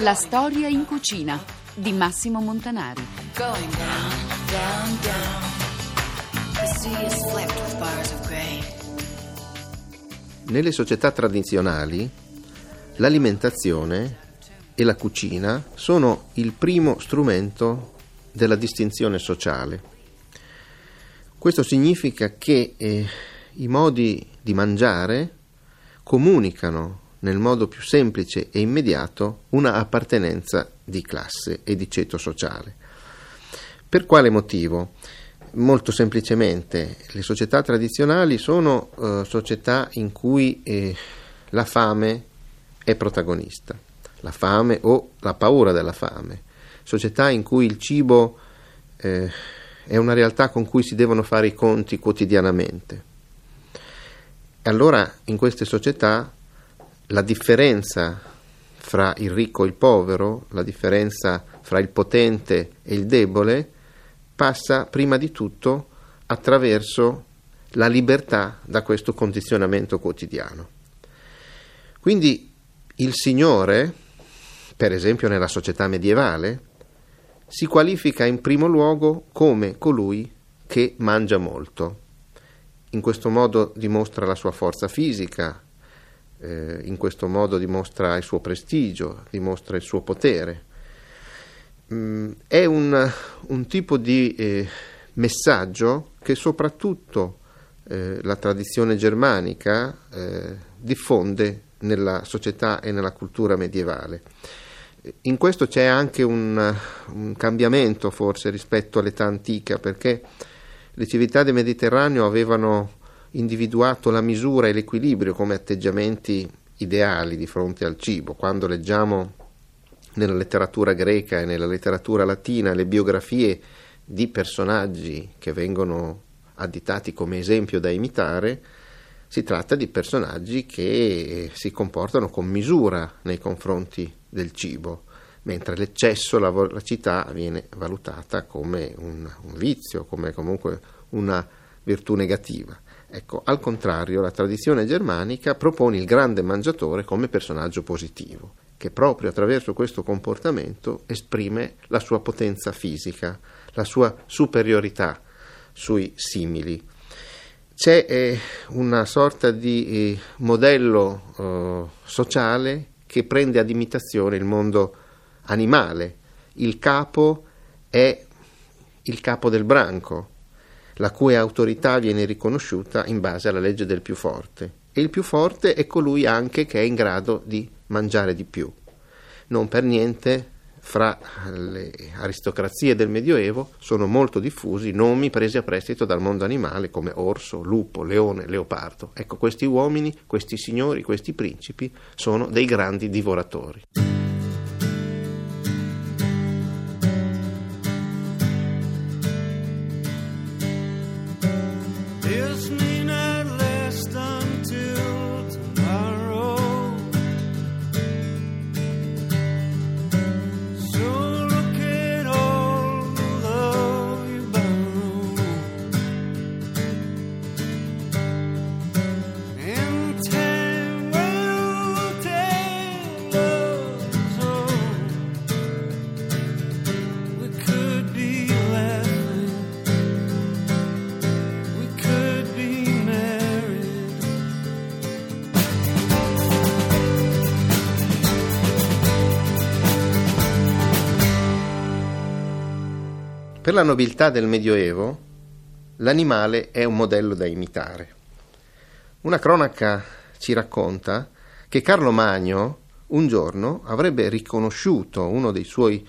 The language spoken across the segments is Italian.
La storia in cucina di Massimo Montanari. Nelle società tradizionali l'alimentazione e la cucina sono il primo strumento della distinzione sociale. Questo significa che eh, i modi di mangiare comunicano nel modo più semplice e immediato una appartenenza di classe e di ceto sociale. Per quale motivo? Molto semplicemente, le società tradizionali sono eh, società in cui eh, la fame è protagonista, la fame o la paura della fame, società in cui il cibo eh, è una realtà con cui si devono fare i conti quotidianamente. E allora in queste società la differenza fra il ricco e il povero, la differenza fra il potente e il debole, passa prima di tutto attraverso la libertà da questo condizionamento quotidiano. Quindi il Signore, per esempio nella società medievale, si qualifica in primo luogo come colui che mangia molto. In questo modo dimostra la sua forza fisica, eh, in questo modo dimostra il suo prestigio, dimostra il suo potere. Mm, è un, un, tipo di eh, messaggio che soprattutto eh, la tradizione germanica eh, diffonde nella società e nella cultura medievale. In questo c'è anche un, un cambiamento forse rispetto all'età antica, perché le civiltà del Mediterraneo avevano individuato la misura e l'equilibrio come atteggiamenti ideali di fronte al cibo. Quando leggiamo nella letteratura greca e nella letteratura latina le biografie di personaggi che vengono additati come esempio da imitare, si tratta di personaggi che si comportano con misura nei confronti del cibo, mentre l'eccesso, la voracità viene valutata come un, un vizio, come comunque una virtù negativa. Ecco, al contrario, la tradizione germanica propone il grande mangiatore come personaggio positivo, che proprio attraverso questo comportamento esprime la sua potenza fisica, la sua superiorità sui simili. C'è eh, una sorta di eh, modello eh, sociale che prende ad imitazione il mondo animale. Il capo è il capo del branco, la cui autorità viene riconosciuta in base alla legge del più forte. E il più forte è colui anche che è in grado di mangiare di più. Non per niente fra le aristocrazie del Medioevo sono molto diffusi nomi presi a prestito dal mondo animale come orso, lupo, leone, leopardo. Ecco, questi uomini, questi signori, questi principi sono dei grandi divoratori. La nobiltà del Medioevo l'animale è un modello da imitare. Una cronaca ci racconta che Carlo Magno un giorno avrebbe riconosciuto uno dei suoi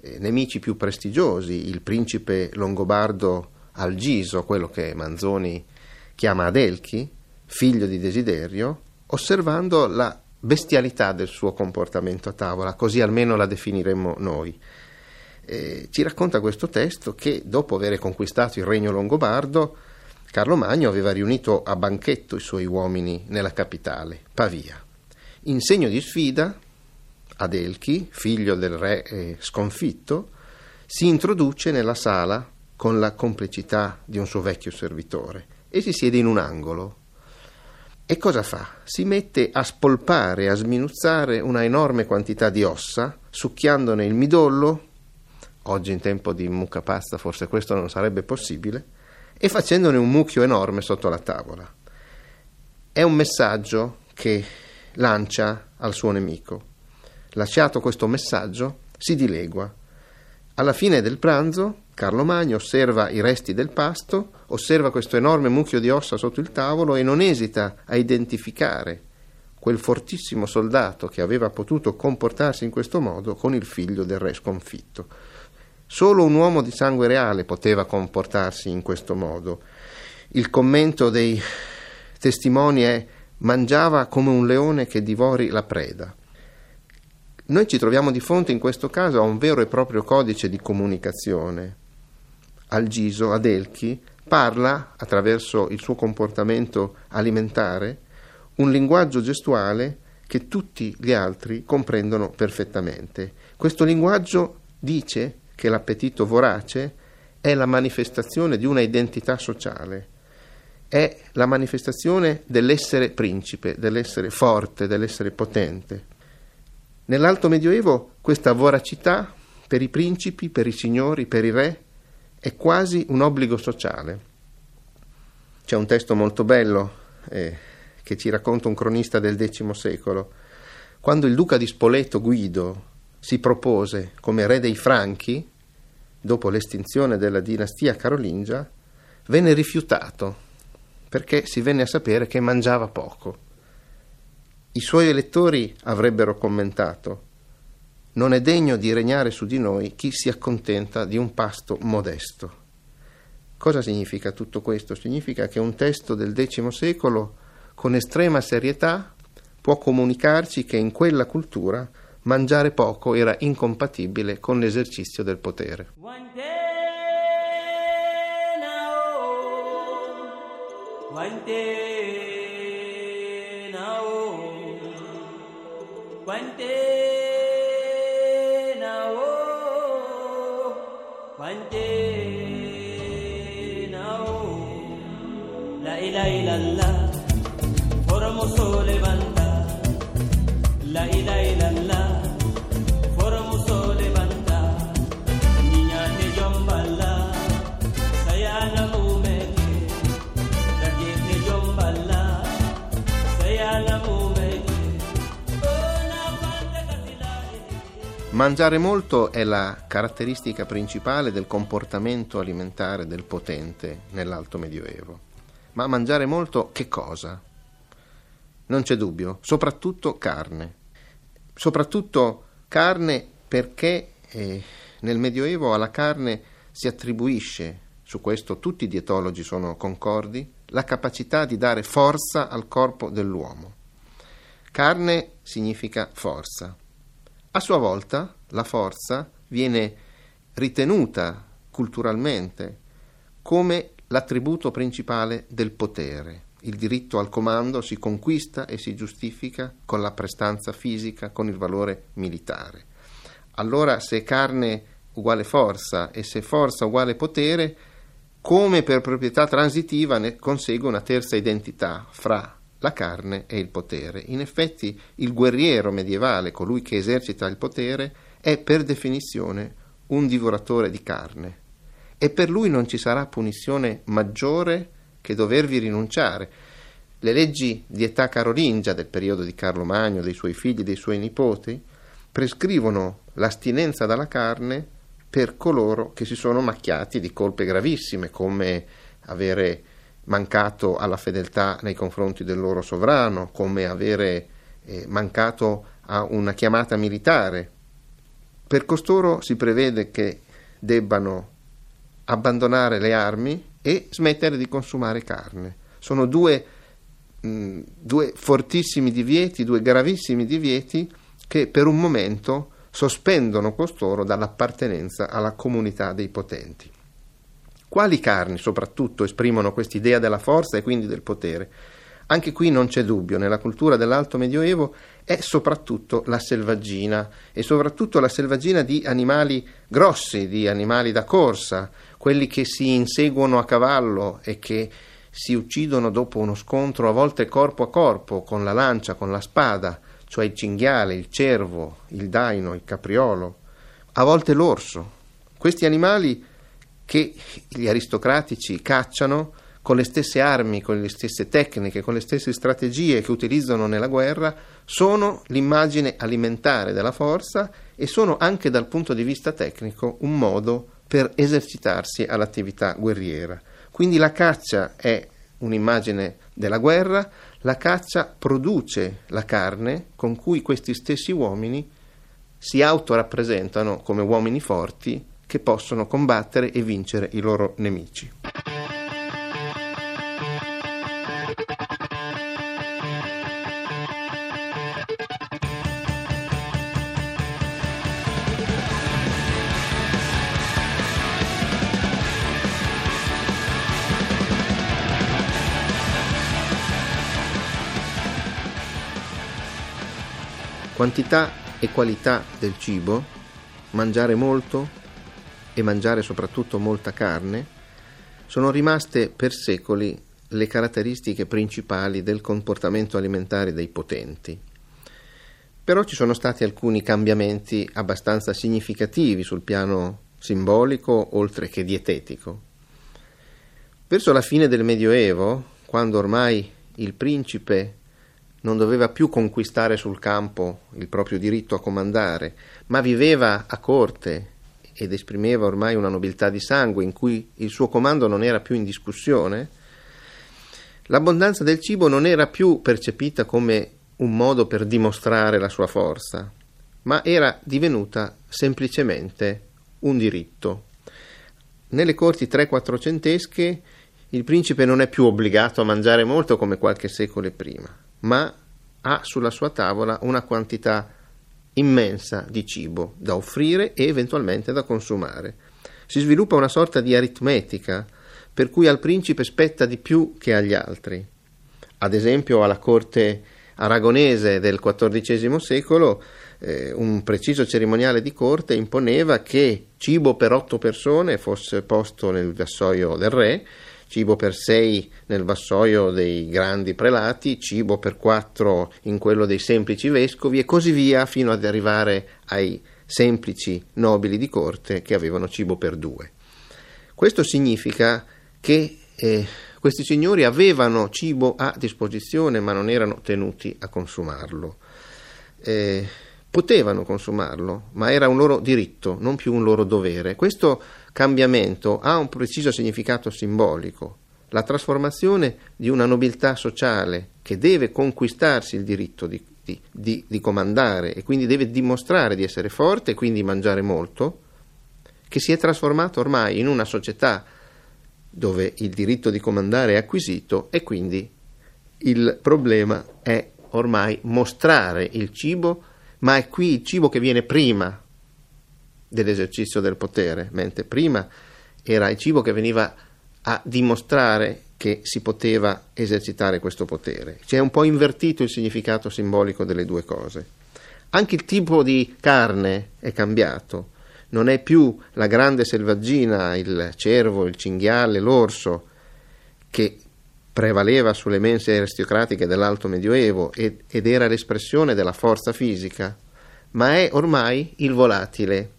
eh, nemici più prestigiosi, il principe longobardo Algiso, quello che Manzoni chiama Adelchi, figlio di Desiderio, osservando la bestialità del suo comportamento a tavola, così almeno la definiremmo noi. Eh, ci racconta questo testo che dopo aver conquistato il regno longobardo, Carlo Magno aveva riunito a banchetto i suoi uomini nella capitale, Pavia. In segno di sfida, Adelchi, figlio del re eh, sconfitto, si introduce nella sala con la complicità di un suo vecchio servitore e si siede in un angolo. E cosa fa? Si mette a spolpare, a sminuzzare una enorme quantità di ossa, succhiandone il midollo, oggi in tempo di mucca pasta forse questo non sarebbe possibile, e facendone un mucchio enorme sotto la tavola. È un messaggio che lancia al suo nemico. Lasciato questo messaggio, si dilegua. Alla fine del pranzo, Carlo Magno osserva i resti del pasto, osserva questo enorme mucchio di ossa sotto il tavolo e non esita a identificare quel fortissimo soldato che aveva potuto comportarsi in questo modo con il figlio del re sconfitto. Solo un uomo di sangue reale poteva comportarsi in questo modo. Il commento dei testimoni è mangiava come un leone che divori la preda. Noi ci troviamo di fronte in questo caso a un vero e proprio codice di comunicazione. Algiso, Adelchi, parla, attraverso il suo comportamento alimentare, un linguaggio gestuale che tutti gli altri comprendono perfettamente. Questo linguaggio dice che l'appetito vorace è la manifestazione di una identità sociale, è la manifestazione dell'essere principe, dell'essere forte, dell'essere potente. Nell'Alto Medioevo questa voracità per i principi, per i signori, per i re è quasi un obbligo sociale. C'è un testo molto bello eh, che ci racconta un cronista del X secolo. Quando il duca di Spoleto Guido si propose come re dei Franchi, dopo l'estinzione della dinastia carolingia, venne rifiutato perché si venne a sapere che mangiava poco. I suoi elettori avrebbero commentato non è degno di regnare su di noi chi si accontenta di un pasto modesto. Cosa significa tutto questo? Significa che un testo del X secolo, con estrema serietà, può comunicarci che in quella cultura mangiare poco era incompatibile con l'esercizio del potere. One la ilaha illallah, Mangiare molto è la caratteristica principale del comportamento alimentare del potente nell'Alto Medioevo. Ma mangiare molto che cosa? Non c'è dubbio, soprattutto carne. Soprattutto carne perché eh, nel Medioevo alla carne si attribuisce, su questo tutti i dietologi sono concordi, la capacità di dare forza al corpo dell'uomo. Carne significa forza. A sua volta la forza viene ritenuta culturalmente come l'attributo principale del potere. Il diritto al comando si conquista e si giustifica con la prestanza fisica, con il valore militare. Allora se carne uguale forza e se forza uguale potere, come per proprietà transitiva ne consegue una terza identità fra la carne e il potere. In effetti il guerriero medievale, colui che esercita il potere, è per definizione un divoratore di carne e per lui non ci sarà punizione maggiore che dovervi rinunciare. Le leggi di età carolingia del periodo di Carlo Magno, dei suoi figli dei suoi nipoti, prescrivono l'astinenza dalla carne per coloro che si sono macchiati di colpe gravissime, come avere mancato alla fedeltà nei confronti del loro sovrano, come avere eh, mancato a una chiamata militare. Per costoro si prevede che debbano abbandonare le armi e smettere di consumare carne. Sono due mh, due fortissimi divieti, due gravissimi divieti che per un momento sospendono costoro dall'appartenenza alla comunità dei potenti. Quali carni soprattutto esprimono quest'idea della forza e quindi del potere? Anche qui non c'è dubbio, nella cultura dell'Alto Medioevo è soprattutto la selvaggina e soprattutto la selvaggina di animali grossi, di animali da corsa, quelli che si inseguono a cavallo e che si uccidono dopo uno scontro a volte corpo a corpo con la lancia, con la spada, cioè il cinghiale, il cervo, il daino, il capriolo, a volte l'orso. Questi animali che gli aristocratici cacciano con le stesse armi, con le stesse tecniche, con le stesse strategie che utilizzano nella guerra, sono l'immagine alimentare della forza e sono anche dal punto di vista tecnico un modo per esercitarsi all'attività guerriera. Quindi la caccia è un'immagine della guerra, la caccia produce la carne con cui questi stessi uomini si autorappresentano come uomini forti che possono combattere e vincere i loro nemici. Quantità e qualità del cibo, mangiare molto e mangiare soprattutto molta carne, sono rimaste per secoli le caratteristiche principali del comportamento alimentare dei potenti. Però ci sono stati alcuni cambiamenti abbastanza significativi sul piano simbolico oltre che dietetico. Verso la fine del Medioevo, quando ormai il principe non doveva più conquistare sul campo il proprio diritto a comandare, ma viveva a corte ed esprimeva ormai una nobiltà di sangue in cui il suo comando non era più in discussione, l'abbondanza del cibo non era più percepita come un modo per dimostrare la sua forza, ma era divenuta semplicemente un diritto. Nelle corti 3-400esche il principe non è più obbligato a mangiare molto come qualche secolo prima, ma ha sulla sua tavola una quantità immensa di cibo da offrire e eventualmente da consumare. Si sviluppa una sorta di aritmetica per cui al principe spetta di più che agli altri. Ad esempio alla corte aragonese del XIV secolo eh, un preciso cerimoniale di corte imponeva che cibo per otto persone fosse posto nel vassoio del re cibo per sei nel vassoio dei grandi prelati, cibo per quattro in quello dei semplici vescovi e così via fino ad arrivare ai semplici nobili di corte che avevano cibo per due. Questo significa che eh, questi signori avevano cibo a disposizione ma non erano tenuti a consumarlo. Eh, potevano consumarlo, ma era un loro diritto, non più un loro dovere. Questo cambiamento ha un preciso significato simbolico, la trasformazione di una nobiltà sociale che deve conquistarsi il diritto di, di, di, comandare e quindi deve dimostrare di essere forte e quindi mangiare molto, che si è trasformata ormai in una società dove il diritto di comandare è acquisito e quindi il problema è ormai mostrare il cibo, ma è qui il cibo che viene prima dell'esercizio del potere, mentre prima era il cibo che veniva a dimostrare che si poteva esercitare questo potere. Si è un po' invertito il significato simbolico delle due cose. Anche il tipo di carne è cambiato, non è più la grande selvaggina, il cervo, il cinghiale, l'orso, che prevaleva sulle mense aristocratiche dell'Alto Medioevo ed, era l'espressione della forza fisica, ma è ormai il volatile,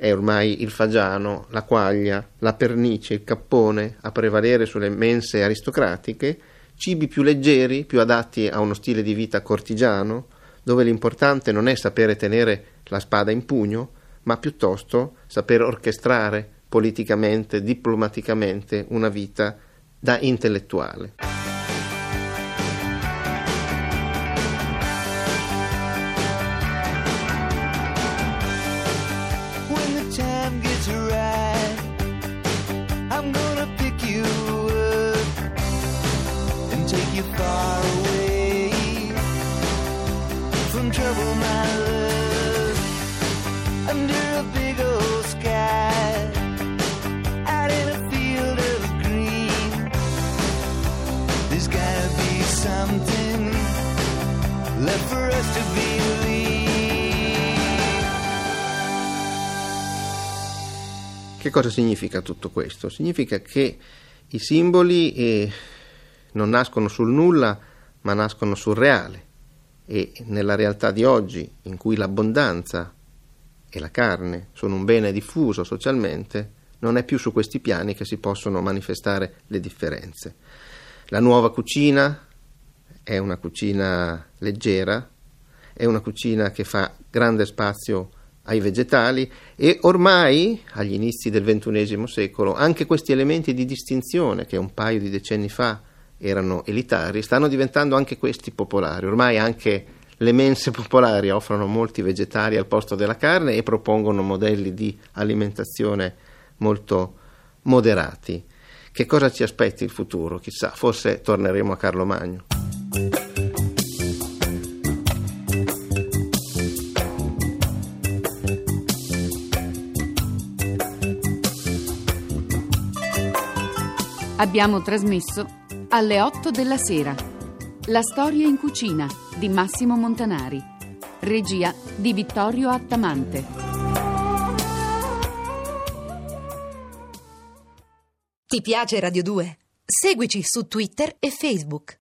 è ormai il fagiano, la quaglia, la pernice, il cappone a prevalere sulle mense aristocratiche, cibi più leggeri, più adatti a uno stile di vita cortigiano, dove l'importante non è sapere tenere la spada in pugno, ma piuttosto saper orchestrare politicamente, diplomaticamente una vita da intellettuale. Che cosa significa tutto questo? Significa che i simboli eh, non nascono sul nulla, ma nascono sul reale. E nella realtà di oggi, in cui l'abbondanza e la carne sono un bene diffuso socialmente, non è più su questi piani che si possono manifestare le differenze. La nuova cucina è una cucina leggera, è una cucina che fa grande spazio ai vegetali e ormai, agli inizi del XXI secolo, anche questi elementi di distinzione che un paio di decenni fa erano elitari, stanno diventando anche questi popolari. Ormai anche le mense popolari offrono molti vegetali al posto della carne e propongono modelli di alimentazione molto moderati. Che cosa ci aspetti il futuro? Chissà, forse torneremo a Carlo Magno. Abbiamo trasmesso alle 8 della sera. La storia in cucina di Massimo Montanari. Regia di Vittorio Attamante. Ti piace Radio 2? Seguici su Twitter e Facebook.